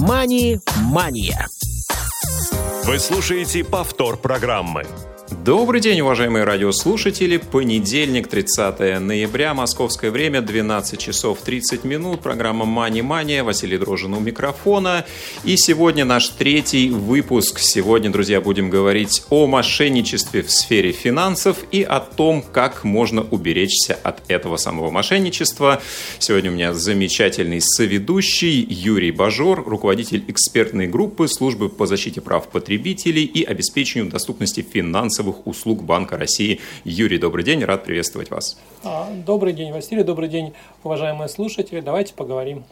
«Мани-мания». Вы слушаете повтор программы. Добрый день, уважаемые радиослушатели. Понедельник, 30 ноября, московское время, 12 часов 30 минут. Программа «Мани Мания». Василий Дрожин у микрофона. И сегодня наш третий выпуск. Сегодня, друзья, будем говорить о мошенничестве в сфере финансов и о том, как можно уберечься от этого самого мошенничества. Сегодня у меня замечательный соведущий Юрий Бажор, руководитель экспертной группы службы по защите прав потребителей и обеспечению доступности финансов финансовых услуг Банка России. Юрий, добрый день, рад приветствовать вас. А, добрый день, Василий, добрый день, уважаемые слушатели. Давайте поговорим.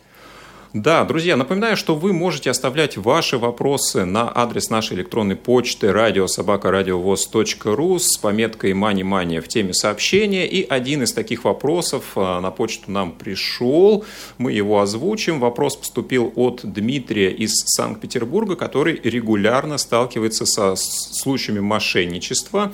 Да, друзья, напоминаю, что вы можете оставлять ваши вопросы на адрес нашей электронной почты радиособакарадиовоз.ру с пометкой «Мани-мания» в теме сообщения. И один из таких вопросов а, на почту нам пришел. Мы его озвучим. Вопрос поступил от Дмитрия из Санкт-Петербурга, который регулярно сталкивается со случаями мошенничества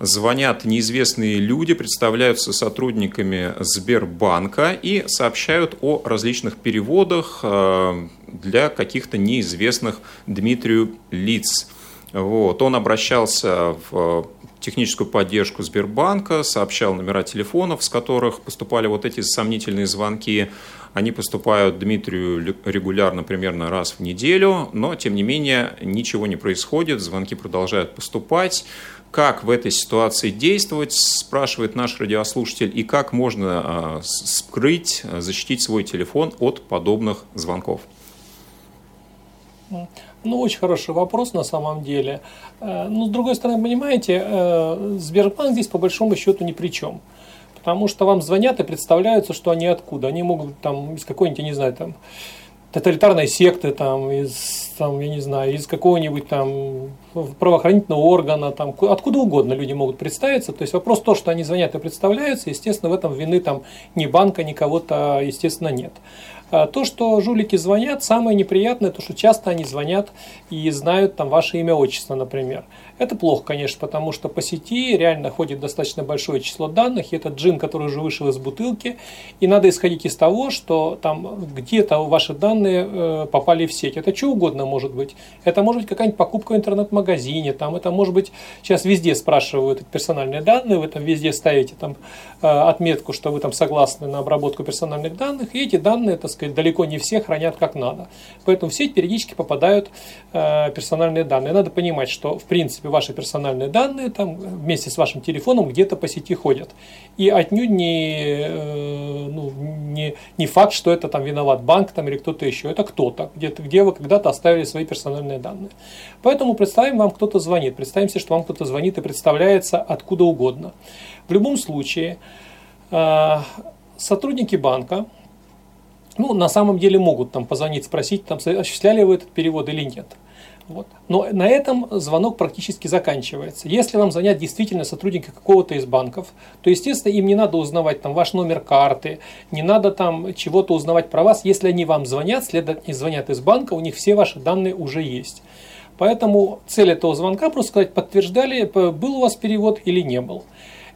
звонят неизвестные люди, представляются сотрудниками Сбербанка и сообщают о различных переводах э, для каких-то неизвестных Дмитрию лиц. Вот. Он обращался в техническую поддержку Сбербанка, сообщал номера телефонов, с которых поступали вот эти сомнительные звонки. Они поступают Дмитрию регулярно, примерно раз в неделю, но, тем не менее, ничего не происходит, звонки продолжают поступать. Как в этой ситуации действовать, спрашивает наш радиослушатель, и как можно а, скрыть, защитить свой телефон от подобных звонков? Ну, очень хороший вопрос на самом деле. Э, ну, с другой стороны, понимаете, э, Сбербанк здесь по большому счету ни при чем. Потому что вам звонят и представляются, что они откуда. Они могут там из какой-нибудь, не знаю, там тоталитарной секты, там, из, там, я не знаю, из какого-нибудь там правоохранительного органа, там, откуда угодно люди могут представиться. То есть вопрос то, что они звонят и представляются, естественно, в этом вины там ни банка, ни кого-то, естественно, нет. А то, что жулики звонят, самое неприятное, то, что часто они звонят и знают там ваше имя, отчество, например. Это плохо, конечно, потому что по сети реально ходит достаточно большое число данных, и этот джин, который уже вышел из бутылки, и надо исходить из того, что там где-то ваши данные э, попали в сеть. Это что угодно может быть. Это может быть какая-нибудь покупка в интернет-магазине, там это может быть, сейчас везде спрашивают персональные данные, вы там везде ставите там э, отметку, что вы там согласны на обработку персональных данных, и эти данные, так сказать, далеко не все хранят как надо. Поэтому в сеть периодически попадают э, персональные данные. Надо понимать, что в принципе ваши персональные данные там вместе с вашим телефоном где-то по сети ходят. И отнюдь не, э, ну, не, не факт, что это там виноват банк там, или кто-то еще. Это кто-то, где-то, где вы когда-то оставили свои персональные данные. Поэтому представим, вам кто-то звонит. Представим себе, что вам кто-то звонит и представляется откуда угодно. В любом случае, э, сотрудники банка, ну, на самом деле могут там позвонить, спросить, там, осуществляли вы этот перевод или нет. Вот. Но на этом звонок практически заканчивается. Если вам звонят действительно сотрудники какого-то из банков, то, естественно, им не надо узнавать там ваш номер карты, не надо там чего-то узнавать про вас. Если они вам звонят, следовательно, звонят из банка, у них все ваши данные уже есть. Поэтому цель этого звонка просто сказать, подтверждали, был у вас перевод или не был.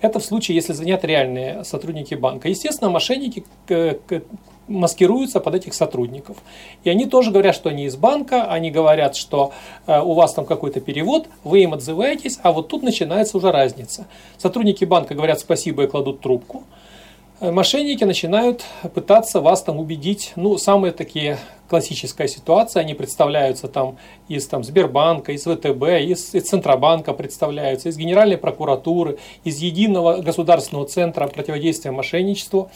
Это в случае, если звонят реальные сотрудники банка. Естественно, мошенники маскируются под этих сотрудников. И они тоже говорят, что они из банка, они говорят, что э, у вас там какой-то перевод, вы им отзываетесь, а вот тут начинается уже разница. Сотрудники банка говорят спасибо и кладут трубку. Э, мошенники начинают пытаться вас там убедить, ну, самые такие классическая ситуация, они представляются там из там, Сбербанка, из ВТБ, из, из Центробанка представляются, из Генеральной прокуратуры, из Единого государственного центра противодействия мошенничеству.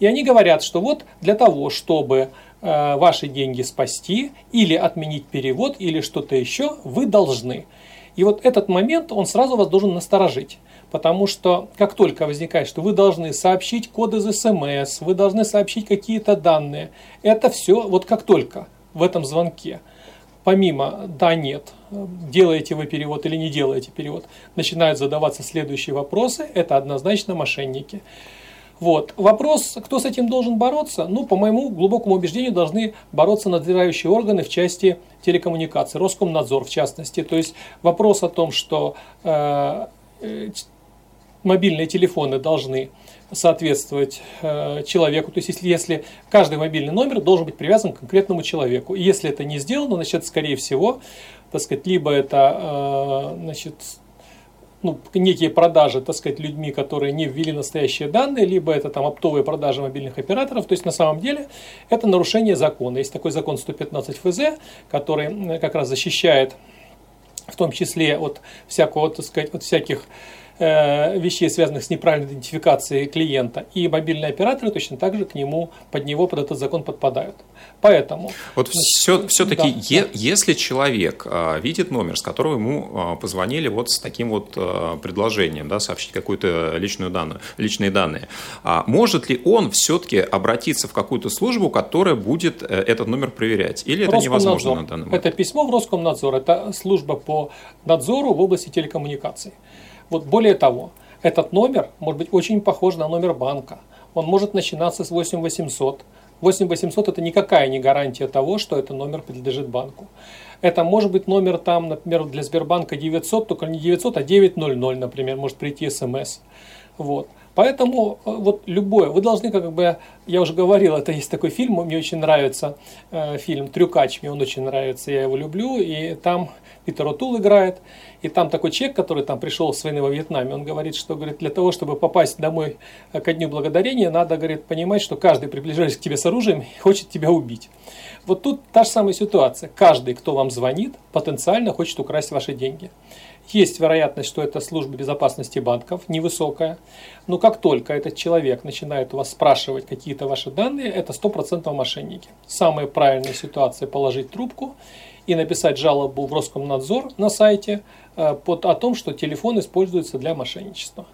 И они говорят, что вот для того, чтобы э, ваши деньги спасти или отменить перевод или что-то еще, вы должны. И вот этот момент, он сразу вас должен насторожить. Потому что как только возникает, что вы должны сообщить код из СМС, вы должны сообщить какие-то данные, это все вот как только в этом звонке, помимо «да», «нет», делаете вы перевод или не делаете перевод, начинают задаваться следующие вопросы, это однозначно мошенники. Вот. Вопрос, кто с этим должен бороться? Ну, по моему глубокому убеждению, должны бороться надзирающие органы в части телекоммуникаций, Роскомнадзор в частности. То есть вопрос о том, что э, э мобильные телефоны должны соответствовать э, человеку. То есть, если, если каждый мобильный номер должен быть привязан к конкретному человеку. И если это не сделано, значит, скорее всего, так сказать, либо это э, значит, ну, некие продажи, так сказать, людьми, которые не ввели настоящие данные, либо это там оптовые продажи мобильных операторов. То есть на самом деле это нарушение закона. Есть такой закон 115 ФЗ, который как раз защищает в том числе от всякого, так сказать, от всяких Э, вещей, связанных с неправильной идентификацией клиента, и мобильные операторы точно так же к нему, под него, под этот закон подпадают. Поэтому... Вот все, все-таки, да, е, да. если человек а, видит номер, с которого ему а, позвонили вот с таким вот а, предложением, да, сообщить какую-то личную данную, личные данные, может ли он все-таки обратиться в какую-то службу, которая будет э, этот номер проверять? Или это невозможно на данный момент? Это письмо в Роскомнадзор, это служба по надзору в области телекоммуникаций. Вот более того, этот номер может быть очень похож на номер банка. Он может начинаться с 8800. 8800 это никакая не гарантия того, что этот номер принадлежит банку. Это может быть номер там, например, для Сбербанка 900, только не 900, а 900, например, может прийти смс. Вот. Поэтому э, вот любое, вы должны как бы, я уже говорил, это есть такой фильм, мне очень нравится э, фильм «Трюкач», мне он очень нравится, я его люблю, и там Питер Отул играет, и там такой человек, который там пришел с войны во Вьетнаме, он говорит, что говорит, для того, чтобы попасть домой ко Дню Благодарения, надо, говорит, понимать, что каждый, приближаясь к тебе с оружием, хочет тебя убить. Вот тут та же самая ситуация. Каждый, кто вам звонит, потенциально хочет украсть ваши деньги. Есть вероятность, что это служба безопасности банков, невысокая. Но как только этот человек начинает у вас спрашивать какие-то ваши данные, это 100% мошенники. Самая правильная ситуация – положить трубку и написать жалобу в Роскомнадзор на сайте э, под, о том, что телефон используется для мошенничества.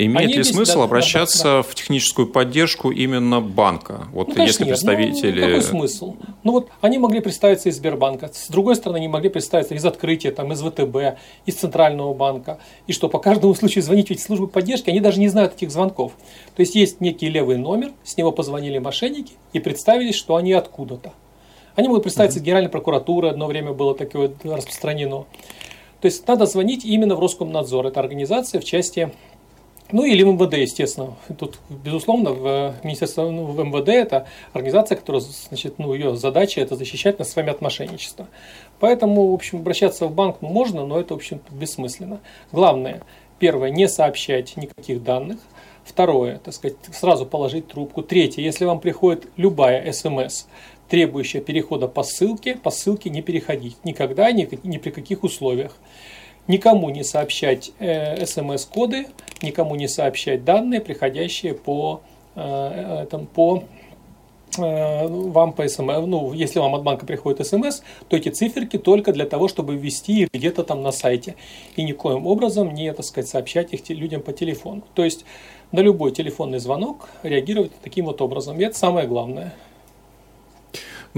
Имеет Они ли смысл да, обращаться да, да. в техническую поддержку именно банка? Вот ну, если представители... Ну, какой смысл? Ну вот они могли представиться из Сбербанка, с другой стороны, они могли представиться из открытия, там, из ВТБ, из Центрального банка. И что, по каждому случаю звонить в эти службы поддержки, они даже не знают этих звонков. То есть есть некий левый номер, с него позвонили мошенники и представились, что они откуда-то. Они могут представиться из Генеральной прокуратуры, одно время было такое распространено. То есть надо звонить именно в Роскомнадзор. Это организация в части ну или в МВД, естественно. Тут, безусловно, в Министерство, ну, в МВД это организация, которая, значит, ну, ее задача это защищать нас с вами от мошенничества. Поэтому, в общем, обращаться в банк ну, можно, но это, в общем, бессмысленно. Главное, первое, не сообщать никаких данных. Второе, так сказать, сразу положить трубку. Третье, если вам приходит любая смс, требующая перехода по ссылке, по ссылке не переходить. Никогда, ни, ни при каких условиях никому не сообщать э, смс-коды, никому не сообщать данные, приходящие по, э, там, по э, вам по СМС, ну, если вам от банка приходит СМС, то эти циферки только для того, чтобы ввести их где-то там на сайте. И никоим образом не, так сказать, сообщать их людям по телефону. То есть на любой телефонный звонок реагировать таким вот образом. И это самое главное.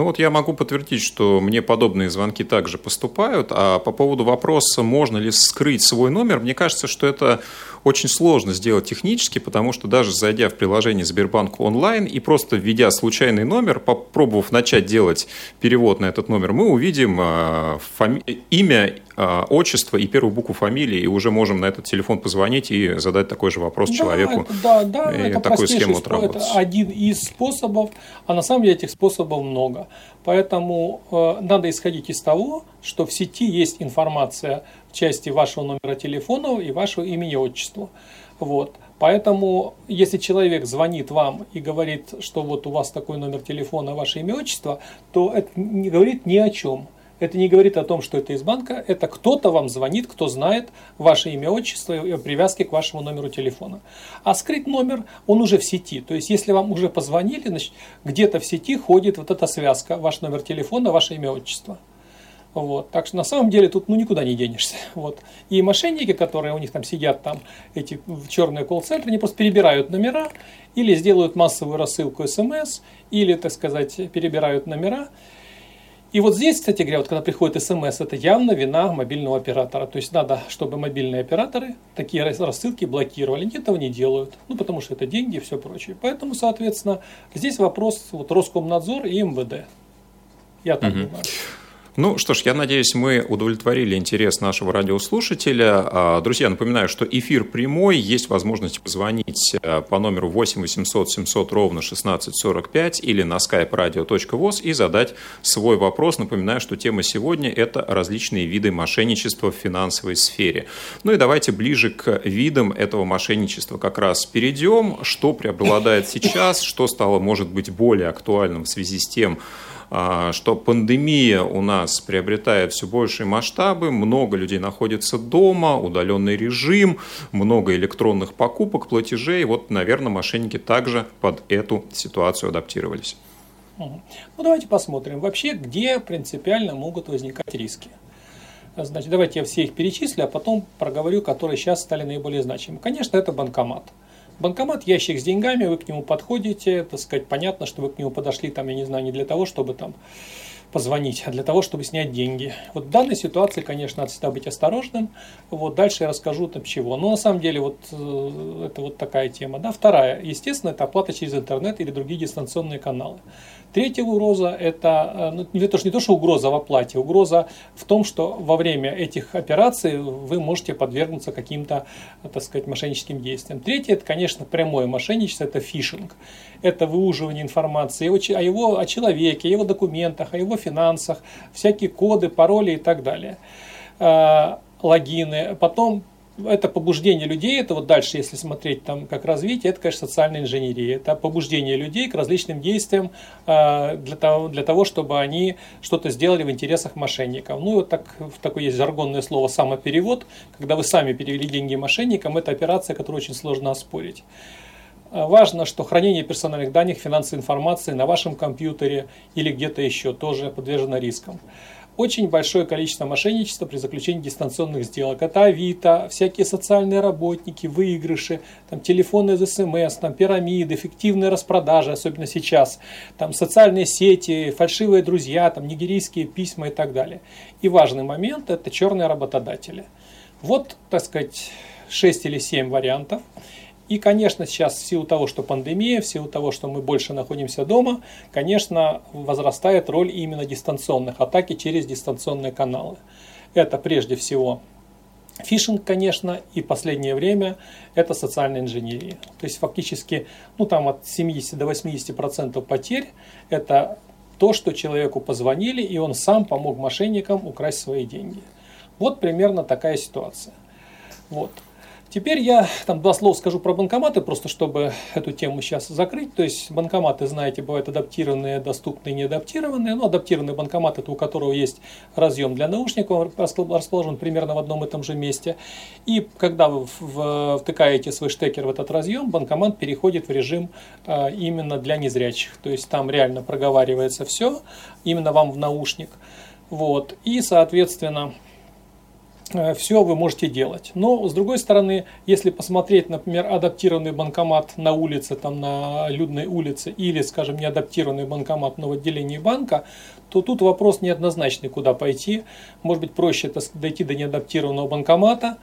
Ну вот я могу подтвердить, что мне подобные звонки также поступают. А по поводу вопроса, можно ли скрыть свой номер, мне кажется, что это очень сложно сделать технически, потому что даже зайдя в приложение Сбербанк онлайн и просто введя случайный номер, попробовав начать делать перевод на этот номер, мы увидим а, фами... имя, отчество и первую букву фамилии, и уже можем на этот телефон позвонить и задать такой же вопрос да, человеку. Это, да, да, и это такую схему отработать. Это один из способов, а на самом деле этих способов много. Поэтому э, надо исходить из того, что в сети есть информация в части вашего номера телефона и вашего имени отчества. Вот. Поэтому, если человек звонит вам и говорит, что вот у вас такой номер телефона, ваше имя, отчество, то это не говорит ни о чем. Это не говорит о том, что это из банка, это кто-то вам звонит, кто знает ваше имя, отчество и привязки к вашему номеру телефона. А скрыть номер, он уже в сети. То есть, если вам уже позвонили, значит, где-то в сети ходит вот эта связка, ваш номер телефона, ваше имя, отчество. Вот. Так что на самом деле тут ну, никуда не денешься. Вот. И мошенники, которые у них там сидят, там, эти черные колл-центры, они просто перебирают номера или сделают массовую рассылку смс, или, так сказать, перебирают номера и вот здесь, кстати говоря, вот когда приходит смс, это явно вина мобильного оператора. То есть надо, чтобы мобильные операторы такие рассылки блокировали. Они этого не делают. Ну, потому что это деньги и все прочее. Поэтому, соответственно, здесь вопрос вот Роскомнадзор и МВД. Я так угу. думаю. Ну что ж, я надеюсь, мы удовлетворили интерес нашего радиослушателя. А, друзья, напоминаю, что эфир прямой, есть возможность позвонить э, по номеру 8 800 700 ровно 1645 или на skype radio.voz и задать свой вопрос. Напоминаю, что тема сегодня – это различные виды мошенничества в финансовой сфере. Ну и давайте ближе к видам этого мошенничества как раз перейдем. Что преобладает сейчас, что стало, может быть, более актуальным в связи с тем, что пандемия у нас приобретает все большие масштабы, много людей находится дома, удаленный режим, много электронных покупок, платежей. Вот, наверное, мошенники также под эту ситуацию адаптировались. Ну, давайте посмотрим вообще, где принципиально могут возникать риски. Значит, давайте я все их перечислю, а потом проговорю, которые сейчас стали наиболее значимыми. Конечно, это банкомат. Банкомат, ящик с деньгами, вы к нему подходите, так сказать, понятно, что вы к нему подошли, там, я не знаю, не для того, чтобы там позвонить, для того, чтобы снять деньги. Вот в данной ситуации, конечно, надо всегда быть осторожным. Вот дальше я расскажу там чего. Но на самом деле вот э, это вот такая тема. Да. Вторая, естественно, это оплата через интернет или другие дистанционные каналы. Третья угроза – это э, ну, не, то, что, не то, что угроза в оплате, угроза в том, что во время этих операций вы можете подвергнуться каким-то, так сказать, мошенническим действиям. Третье – это, конечно, прямое мошенничество, это фишинг. Это выуживание информации о его, о человеке, о его документах, о его финансах, всякие коды, пароли и так далее э, логины. Потом это побуждение людей, это вот дальше, если смотреть там как развитие, это, конечно, социальная инженерия. Это побуждение людей к различным действиям э, для, того, для того, чтобы они что-то сделали в интересах мошенников. Ну, вот так, такое есть жаргонное слово «самоперевод». Когда вы сами перевели деньги мошенникам, это операция, которую очень сложно оспорить. Э, важно, что хранение персональных данных, финансовой информации на вашем компьютере или где-то еще тоже подвержено рискам очень большое количество мошенничества при заключении дистанционных сделок. Это Авито, всякие социальные работники, выигрыши, там, телефоны из СМС, там, пирамиды, фиктивные распродажи, особенно сейчас, там, социальные сети, фальшивые друзья, там, нигерийские письма и так далее. И важный момент – это черные работодатели. Вот, так сказать, 6 или 7 вариантов. И, конечно, сейчас в силу того, что пандемия, в силу того, что мы больше находимся дома, конечно, возрастает роль именно дистанционных атаки через дистанционные каналы. Это прежде всего Фишинг, конечно, и последнее время это социальная инженерия. То есть фактически ну, там от 70 до 80% потерь это то, что человеку позвонили, и он сам помог мошенникам украсть свои деньги. Вот примерно такая ситуация. Вот. Теперь я там два слова скажу про банкоматы, просто чтобы эту тему сейчас закрыть. То есть банкоматы, знаете, бывают адаптированные, доступные, неадаптированные. Но адаптированный банкомат это у которого есть разъем для наушников, расположен примерно в одном и том же месте. И когда вы втыкаете свой штекер в этот разъем, банкомат переходит в режим а, именно для незрячих. То есть там реально проговаривается все, именно вам в наушник. Вот. И, соответственно, все вы можете делать. Но, с другой стороны, если посмотреть, например, адаптированный банкомат на улице, там на людной улице, или, скажем, неадаптированный банкомат на отделении банка, то тут вопрос неоднозначный, куда пойти. Может быть, проще это дойти до неадаптированного банкомата,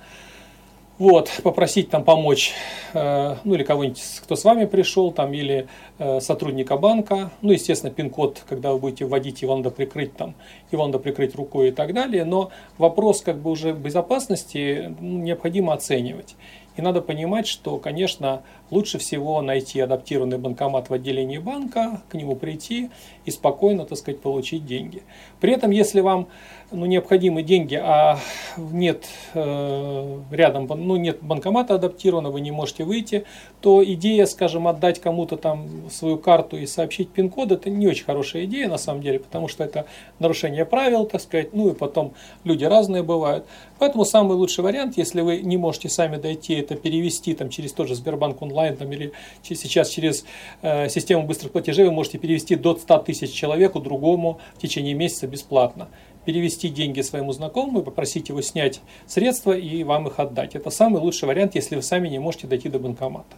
вот, попросить там помочь, э, ну или кого-нибудь, кто с вами пришел, там, или э, сотрудника банка, ну, естественно, пин-код, когда вы будете вводить, его надо прикрыть там, его надо прикрыть рукой и так далее, но вопрос как бы уже безопасности ну, необходимо оценивать. И надо понимать, что, конечно, лучше всего найти адаптированный банкомат в отделении банка, к нему прийти и спокойно, так сказать, получить деньги. При этом, если вам ну, необходимы деньги, а нет э, рядом, ну, нет банкомата адаптированного, вы не можете выйти, то идея, скажем, отдать кому-то там свою карту и сообщить пин-код, это не очень хорошая идея на самом деле, потому что это нарушение правил, так сказать, ну и потом люди разные бывают. Поэтому самый лучший вариант, если вы не можете сами дойти, это перевести там через тот же Сбербанк онлайн там, или сейчас через э, систему быстрых платежей вы можете перевести до 100 тысяч человеку другому в течение месяца бесплатно перевести деньги своему знакомому, попросить его снять средства и вам их отдать. Это самый лучший вариант, если вы сами не можете дойти до банкомата.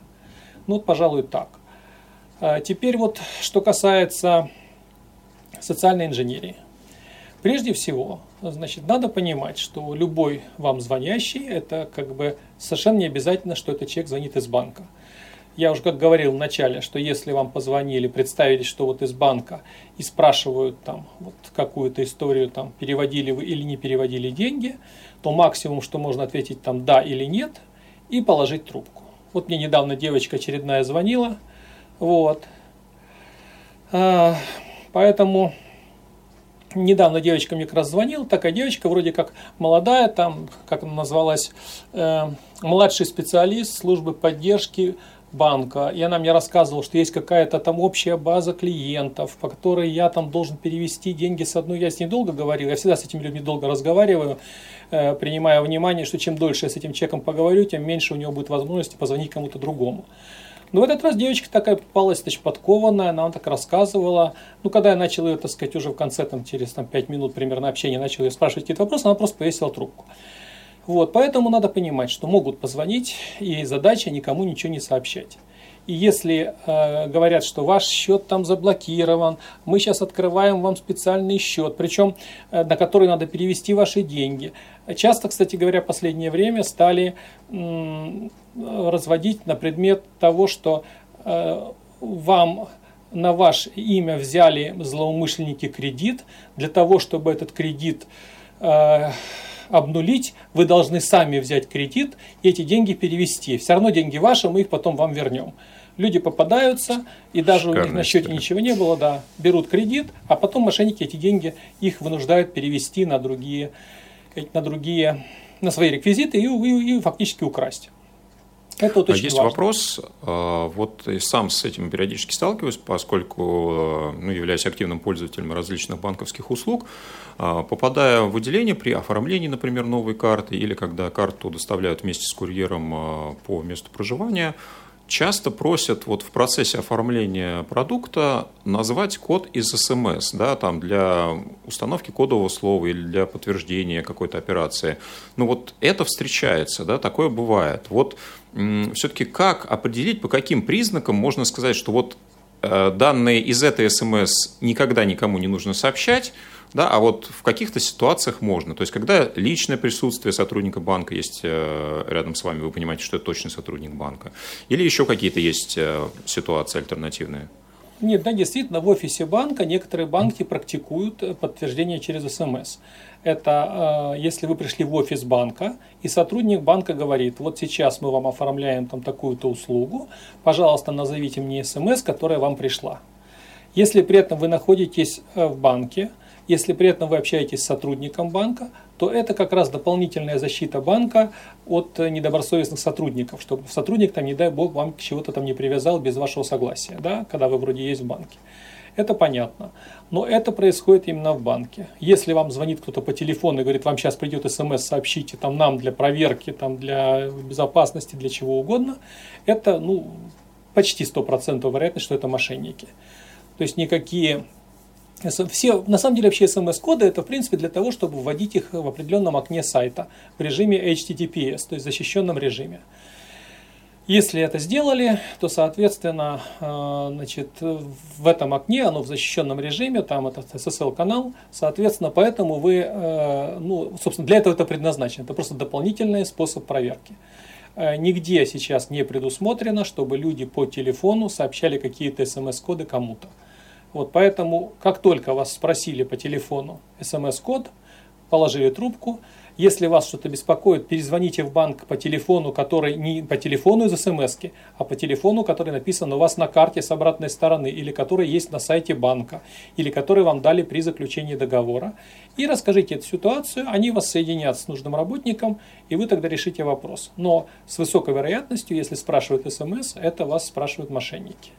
Ну вот, пожалуй, так. А теперь вот, что касается социальной инженерии. Прежде всего, значит, надо понимать, что любой вам звонящий, это как бы совершенно не обязательно, что этот человек звонит из банка. Я уже как говорил в начале, что если вам позвонили, представили, что вот из банка и спрашивают там вот какую-то историю, там переводили вы или не переводили деньги, то максимум, что можно ответить там да или нет и положить трубку. Вот мне недавно девочка очередная звонила, вот. А, поэтому недавно девочка мне как раз звонила, такая девочка вроде как молодая, там, как она назвалась, э, младший специалист службы поддержки банка, и она мне рассказывала, что есть какая-то там общая база клиентов, по которой я там должен перевести деньги с одной. Я с ней долго говорил, я всегда с этими людьми долго разговариваю, э, принимая внимание, что чем дольше я с этим человеком поговорю, тем меньше у него будет возможности позвонить кому-то другому. Но в этот раз девочка такая попалась, значит, подкованная, она так рассказывала. Ну, когда я начал ее, так сказать, уже в конце, там, через там, 5 минут примерно общения, начал ее спрашивать какие-то вопросы, она просто повесила трубку. Вот, поэтому надо понимать, что могут позвонить, и задача никому ничего не сообщать. И если э, говорят, что ваш счет там заблокирован, мы сейчас открываем вам специальный счет, причем э, на который надо перевести ваши деньги. Часто, кстати говоря, в последнее время стали э, разводить на предмет того, что э, вам на ваше имя взяли злоумышленники кредит, для того, чтобы этот кредит э, обнулить, вы должны сами взять кредит и эти деньги перевести. Все равно деньги ваши, мы их потом вам вернем. Люди попадаются, и даже Шикарная у них на счете история. ничего не было, да, берут кредит, а потом мошенники эти деньги их вынуждают перевести на другие, на другие, на свои реквизиты и, и, и фактически украсть. Это вот очень Есть важно. вопрос, а, вот и сам с этим периодически сталкиваюсь, поскольку а, ну, являюсь активным пользователем различных банковских услуг, а, попадая в отделение при оформлении, например, новой карты или когда карту доставляют вместе с курьером по месту проживания, часто просят вот в процессе оформления продукта назвать код из СМС, да, там для установки кодового слова или для подтверждения какой-то операции. Ну вот это встречается, да, такое бывает. Вот все-таки как определить, по каким признакам можно сказать, что вот э, данные из этой СМС никогда никому не нужно сообщать, да, а вот в каких-то ситуациях можно. То есть, когда личное присутствие сотрудника банка есть э, рядом с вами, вы понимаете, что это точно сотрудник банка. Или еще какие-то есть э, ситуации альтернативные? Нет, да, действительно, в офисе банка некоторые банки практикуют подтверждение через СМС. Это э, если вы пришли в офис банка, и сотрудник банка говорит, вот сейчас мы вам оформляем там такую-то услугу, пожалуйста, назовите мне СМС, которая вам пришла. Если при этом вы находитесь в банке, если при этом вы общаетесь с сотрудником банка, то это как раз дополнительная защита банка от недобросовестных сотрудников, чтобы сотрудник там, не дай бог, вам чего-то там не привязал без вашего согласия, да, когда вы вроде есть в банке. Это понятно. Но это происходит именно в банке. Если вам звонит кто-то по телефону и говорит, вам сейчас придет смс, сообщите там нам для проверки, там для безопасности, для чего угодно, это ну, почти 100% вероятность, что это мошенники. То есть никакие все, на самом деле вообще смс-коды это в принципе для того, чтобы вводить их в определенном окне сайта в режиме HTTPS, то есть в защищенном режиме. Если это сделали, то, соответственно, э, значит, в этом окне, оно в защищенном режиме, там этот SSL-канал, соответственно, поэтому вы, э, ну, собственно, для этого это предназначено. Это просто дополнительный способ проверки. Э, нигде сейчас не предусмотрено, чтобы люди по телефону сообщали какие-то смс-коды кому-то. Вот поэтому, как только вас спросили по телефону смс-код, положили трубку, если вас что-то беспокоит, перезвоните в банк по телефону, который не по телефону из смс, а по телефону, который написан у вас на карте с обратной стороны, или который есть на сайте банка, или который вам дали при заключении договора. И расскажите эту ситуацию, они вас соединят с нужным работником, и вы тогда решите вопрос. Но с высокой вероятностью, если спрашивают смс, это вас спрашивают мошенники.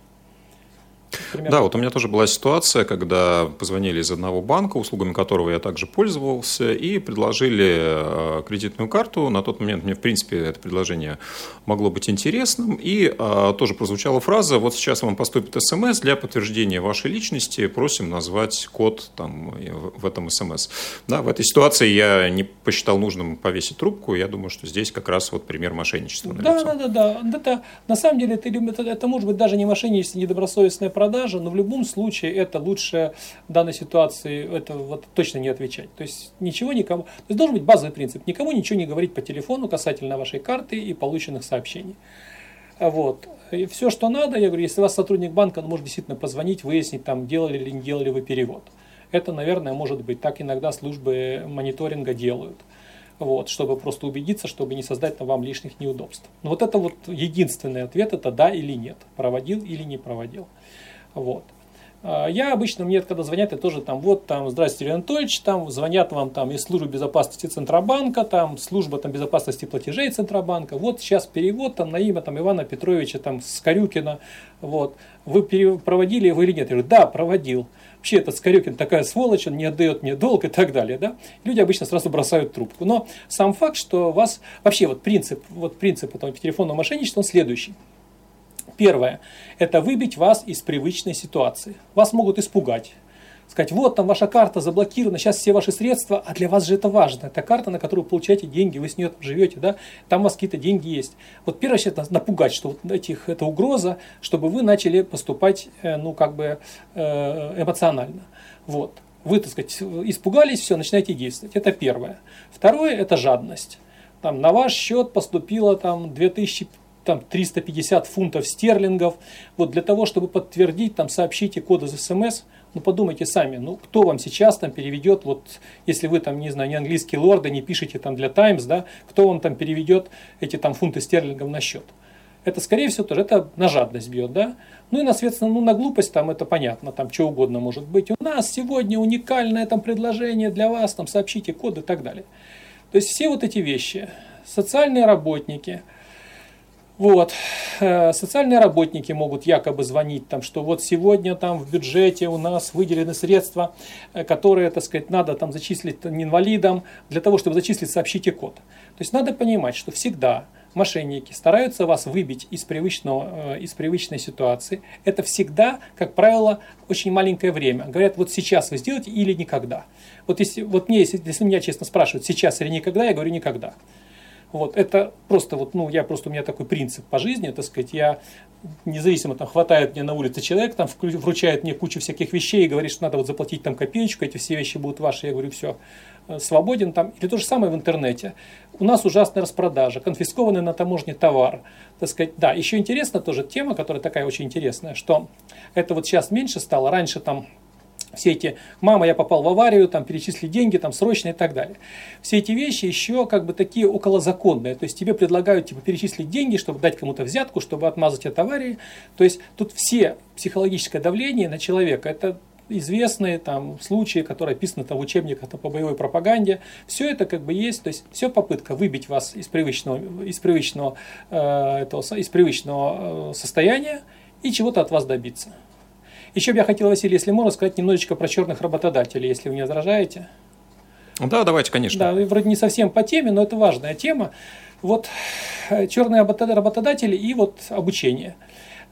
Примерно. Да, вот у меня тоже была ситуация, когда позвонили из одного банка, услугами которого я также пользовался, и предложили э, кредитную карту. На тот момент мне, в принципе, это предложение могло быть интересным. И а, тоже прозвучала фраза, вот сейчас вам поступит смс для подтверждения вашей личности, просим назвать код там, в этом смс. Да, в этой ситуации я не посчитал нужным повесить трубку. Я думаю, что здесь как раз вот пример мошенничества. Да, да, да, да. Это, на самом деле это, это, это может быть даже не мошенничество, недобросовестное продажа, но в любом случае это лучше в данной ситуации это вот точно не отвечать. То есть ничего никому. То есть должен быть базовый принцип. Никому ничего не говорить по телефону касательно вашей карты и полученных сообщений. Вот. И все, что надо, я говорю, если у вас сотрудник банка, он может действительно позвонить, выяснить, там, делали или не делали вы перевод. Это, наверное, может быть. Так иногда службы мониторинга делают. Вот, чтобы просто убедиться, чтобы не создать на вам лишних неудобств. Но вот это вот единственный ответ, это да или нет. Проводил или не проводил. Вот. А, я обычно, мне когда звонят, я тоже там, вот там, здравствуйте, Юрий Анатольевич, там звонят вам там из службы безопасности Центробанка, там служба там безопасности платежей Центробанка, вот сейчас перевод там на имя там Ивана Петровича там Скорюкина, вот, вы проводили его или нет? Я говорю, да, проводил. Вообще этот Скорюкин такая сволочь, он не отдает мне долг и так далее, да? Люди обычно сразу бросают трубку. Но сам факт, что вас, вообще вот принцип, вот принцип этого телефонного мошенничества, он следующий. Первое – это выбить вас из привычной ситуации. Вас могут испугать. Сказать, вот там ваша карта заблокирована, сейчас все ваши средства, а для вас же это важно. Это карта, на которую вы получаете деньги, вы с нее живете, да, там у вас какие-то деньги есть. Вот первое, это напугать, что вот этих, это угроза, чтобы вы начали поступать, э, ну, как бы э, эмоционально. Вот. Вы, так сказать, испугались, все, начинаете действовать. Это первое. Второе – это жадность. Там, на ваш счет поступило там 2000 там 350 фунтов стерлингов. Вот для того, чтобы подтвердить, там сообщите код из СМС. Ну подумайте сами, ну кто вам сейчас там переведет, вот если вы там, не знаю, не английский лорд, не пишете там для Times, да, кто вам там переведет эти там фунты стерлингов на счет. Это, скорее всего, тоже это на жадность бьет, да. Ну и, соответственно, ну, на глупость там это понятно, там что угодно может быть. У нас сегодня уникальное там предложение для вас, там сообщите код и так далее. То есть все вот эти вещи, социальные работники – вот. Э, социальные работники могут якобы звонить, там, что вот сегодня там в бюджете у нас выделены средства, э, которые, так сказать, надо там зачислить инвалидам. Для того, чтобы зачислить, сообщите код. То есть надо понимать, что всегда мошенники стараются вас выбить из, привычного, э, из привычной ситуации. Это всегда, как правило, очень маленькое время. Говорят, вот сейчас вы сделаете или никогда. Вот, если, вот мне, если, если меня честно спрашивают, сейчас или никогда, я говорю никогда. Вот, это просто вот, ну, я просто, у меня такой принцип по жизни, так сказать, я независимо, там, хватает мне на улице человек, там, вручает мне кучу всяких вещей и говорит, что надо вот заплатить там копеечку, эти все вещи будут ваши, я говорю, все, э, свободен там. Или то же самое в интернете. У нас ужасная распродажа, конфискованный на таможне товар, так сказать, да, еще интересна тоже тема, которая такая очень интересная, что это вот сейчас меньше стало, раньше там все эти «мама, я попал в аварию», там, перечисли деньги, там, срочно и так далее. Все эти вещи еще как бы такие околозаконные. То есть тебе предлагают типа, перечислить деньги, чтобы дать кому-то взятку, чтобы отмазать от аварии. То есть тут все психологическое давление на человека. Это известные там случаи, которые описаны там в учебниках там, по боевой пропаганде. Все это как бы есть, то есть все попытка выбить вас из привычного, из привычного, э, этого, из привычного э, состояния и чего-то от вас добиться. Еще бы я хотел, Василий, если можно, сказать немножечко про черных работодателей, если вы не возражаете. Да, давайте, конечно. Да, вроде не совсем по теме, но это важная тема. Вот э, черные работодатели и вот обучение.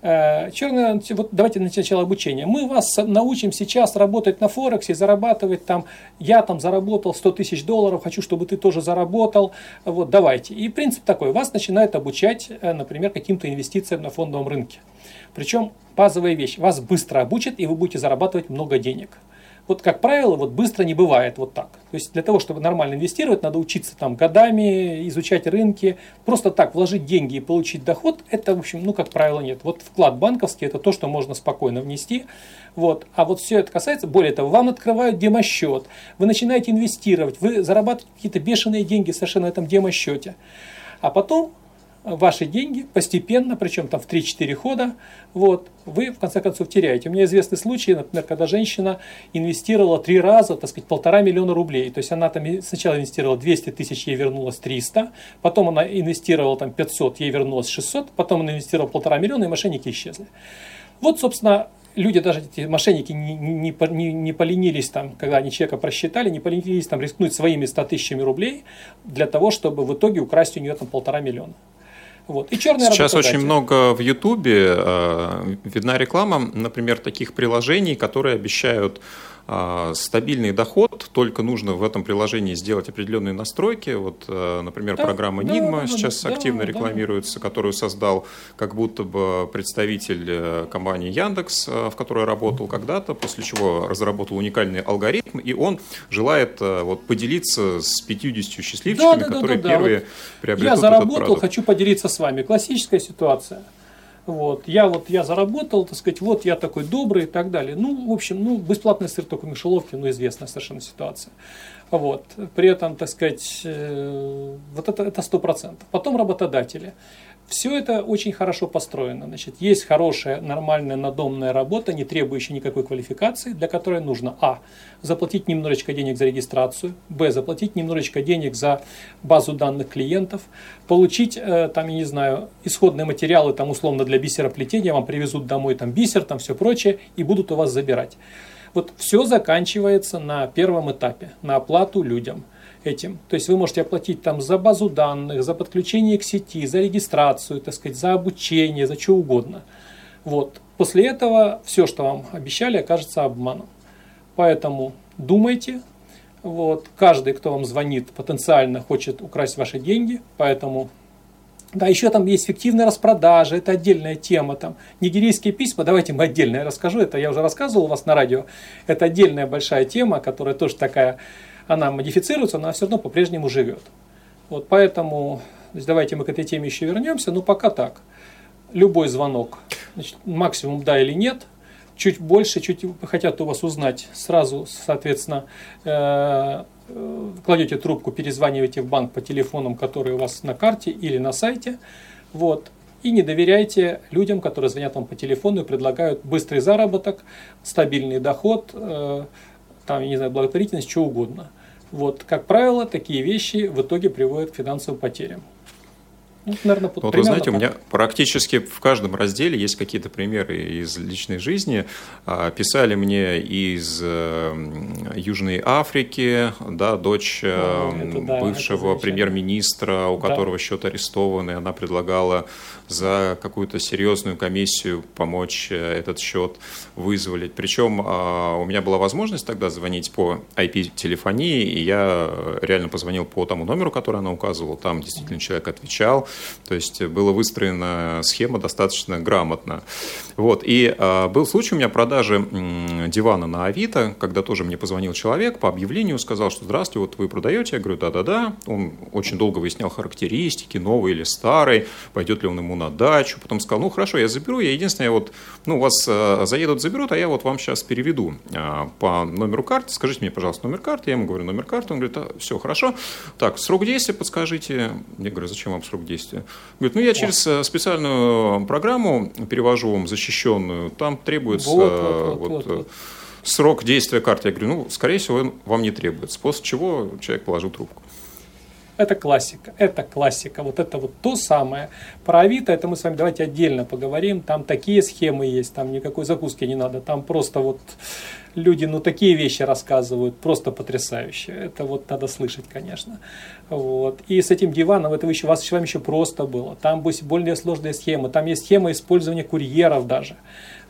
Э, Черные, вот давайте сначала обучение. Мы вас научим сейчас работать на Форексе, зарабатывать там, я там заработал 100 тысяч долларов, хочу, чтобы ты тоже заработал, вот давайте. И принцип такой, вас начинают обучать, э, например, каким-то инвестициям на фондовом рынке. Причем базовая вещь, вас быстро обучат, и вы будете зарабатывать много денег. Вот, как правило, вот быстро не бывает вот так. То есть для того, чтобы нормально инвестировать, надо учиться там годами, изучать рынки. Просто так вложить деньги и получить доход, это, в общем, ну, как правило, нет. Вот вклад банковский, это то, что можно спокойно внести. Вот. А вот все это касается, более того, вам открывают демосчет, вы начинаете инвестировать, вы зарабатываете какие-то бешеные деньги совершенно на этом демосчете. А потом ваши деньги постепенно, причем там в 3-4 хода, вот, вы в конце концов теряете. У меня известны случаи, например, когда женщина инвестировала три раза, так сказать, полтора миллиона рублей. То есть она там сначала инвестировала 200 тысяч, ей вернулось 300, потом она инвестировала там 500, ей вернулось 600, потом она инвестировала полтора миллиона, и мошенники исчезли. Вот, собственно, люди, даже эти мошенники не, не, не, не поленились там, когда они человека просчитали, не поленились там рискнуть своими 100 тысячами рублей для того, чтобы в итоге украсть у нее там полтора миллиона. Вот. И черная Сейчас очень много в Ютубе э, видна реклама, например, таких приложений, которые обещают стабильный доход, только нужно в этом приложении сделать определенные настройки. Вот, э, например, да, программа Enigma да, сейчас да, активно да, рекламируется, которую создал как будто бы представитель э, компании Яндекс, э, в которой работал когда-то, после чего разработал уникальный алгоритм, и он желает вот, поделиться с 50 счастливчиками, да, да, которые да, да, первые вот приобретут Я заработал, хочу поделиться с вами классическая ситуация. Вот. Я вот я заработал, так сказать, вот я такой добрый и так далее. Ну, в общем, ну, бесплатный сыр только в мышеловке, ну, известная совершенно ситуация. Вот. При этом, так сказать, э, вот это, это 100%. Потом работодатели. Все это очень хорошо построено. Значит, есть хорошая, нормальная, надомная работа, не требующая никакой квалификации, для которой нужно а. заплатить немножечко денег за регистрацию, б. заплатить немножечко денег за базу данных клиентов, получить, э, там, я не знаю, исходные материалы, там, условно, для бисероплетения, вам привезут домой там бисер, там все прочее, и будут у вас забирать. Вот все заканчивается на первом этапе, на оплату людям этим. То есть вы можете оплатить там за базу данных, за подключение к сети, за регистрацию, так сказать, за обучение, за что угодно. Вот. После этого все, что вам обещали, окажется обманом. Поэтому думайте. Вот. Каждый, кто вам звонит, потенциально хочет украсть ваши деньги, поэтому да, еще там есть фиктивная распродажа, это отдельная тема. Там нигерийские письма, давайте мы отдельно я расскажу, это я уже рассказывал у вас на радио. Это отдельная большая тема, которая тоже такая, она модифицируется, она все равно по-прежнему живет. Вот поэтому, давайте мы к этой теме еще вернемся, но пока так. Любой звонок, значит, максимум да или нет, чуть больше, чуть хотят у вас узнать, сразу, соответственно, э, Э, кладете трубку, перезваниваете в банк по телефонам, которые у вас на карте или на сайте. Вот. И не доверяйте людям, которые звонят вам по телефону и предлагают быстрый заработок, стабильный доход, э, там, я не знаю, благотворительность, что угодно. Вот, как правило, такие вещи в итоге приводят к финансовым потерям. Ну, наверное, вот вы знаете, так. у меня практически в каждом разделе есть какие-то примеры из личной жизни. А, писали мне из э, Южной Африки, да, дочь э, это, да, бывшего премьер-министра, у да. которого счет арестованный, она предлагала за какую-то серьезную комиссию помочь э, этот счет вызволить. Причем а, у меня была возможность тогда звонить по IP-телефонии, и я реально позвонил по тому номеру, который она указывала. Там действительно человек отвечал. То есть была выстроена схема достаточно грамотно. Вот. И а, был случай у меня продажи м, дивана на Авито, когда тоже мне позвонил человек по объявлению, сказал, что здравствуйте, вот вы продаете? Я говорю, да-да-да. Он очень долго выяснял характеристики, новый или старый, пойдет ли он ему на дачу. Потом сказал, ну хорошо, я заберу, я единственное, вот, ну, вас а, заедут, заберут, а я вот вам сейчас переведу а, по номеру карты. Скажите мне, пожалуйста, номер карты. Я ему говорю, номер карты. Он говорит, а, все, хорошо. Так, срок действия подскажите. Я говорю, зачем вам срок действия? Говорит, ну я через э, специальную программу перевожу вам защищенную, там требуется вот, вот, вот, вот, вот. срок действия карты. Я говорю, ну, скорее всего, он вам не требуется. После чего человек положил трубку. Это классика, это классика, вот это вот то самое. Про Авито, это мы с вами давайте отдельно поговорим, там такие схемы есть, там никакой закуски не надо, там просто вот люди, ну, такие вещи рассказывают, просто потрясающие. Это вот надо слышать, конечно. Вот. И с этим диваном, это еще, вас с вами еще просто было. Там более сложные схемы. Там есть схема использования курьеров даже.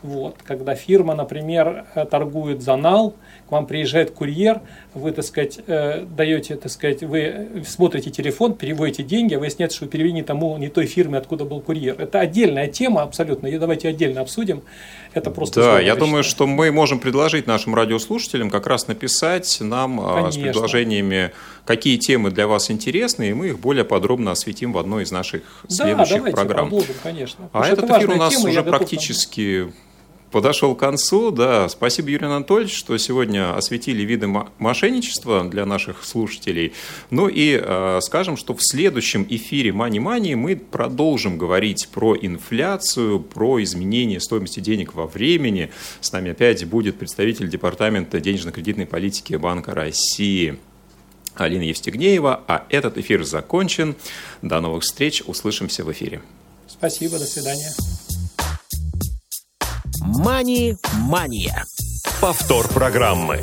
Вот. Когда фирма, например, э, торгует за нал, к вам приезжает курьер, вы, так сказать, э, даете, так сказать, вы смотрите телефон, переводите деньги, а выясняется, что вы перевели не тому, не той фирме, откуда был курьер. Это отдельная тема абсолютно, ее давайте отдельно обсудим. Это просто... Да, я думаю, что мы можем предложить нашим радиослушателям как раз написать нам Конечно. А, с предложениями, какие темы для вас интересны, и мы их более подробно осветим в одной из наших следующих да, программ. конечно. А этот эфир у нас тема, уже практически подошел к концу. Да, спасибо, Юрий Анатольевич, что сегодня осветили виды мошенничества для наших слушателей. Ну и э, скажем, что в следующем эфире Money Money мы продолжим говорить про инфляцию, про изменение стоимости денег во времени. С нами опять будет представитель Департамента денежно-кредитной политики Банка России. Алина Евстигнеева, а этот эфир закончен. До новых встреч, услышимся в эфире. Спасибо, до свидания. Мани-мания. Повтор программы.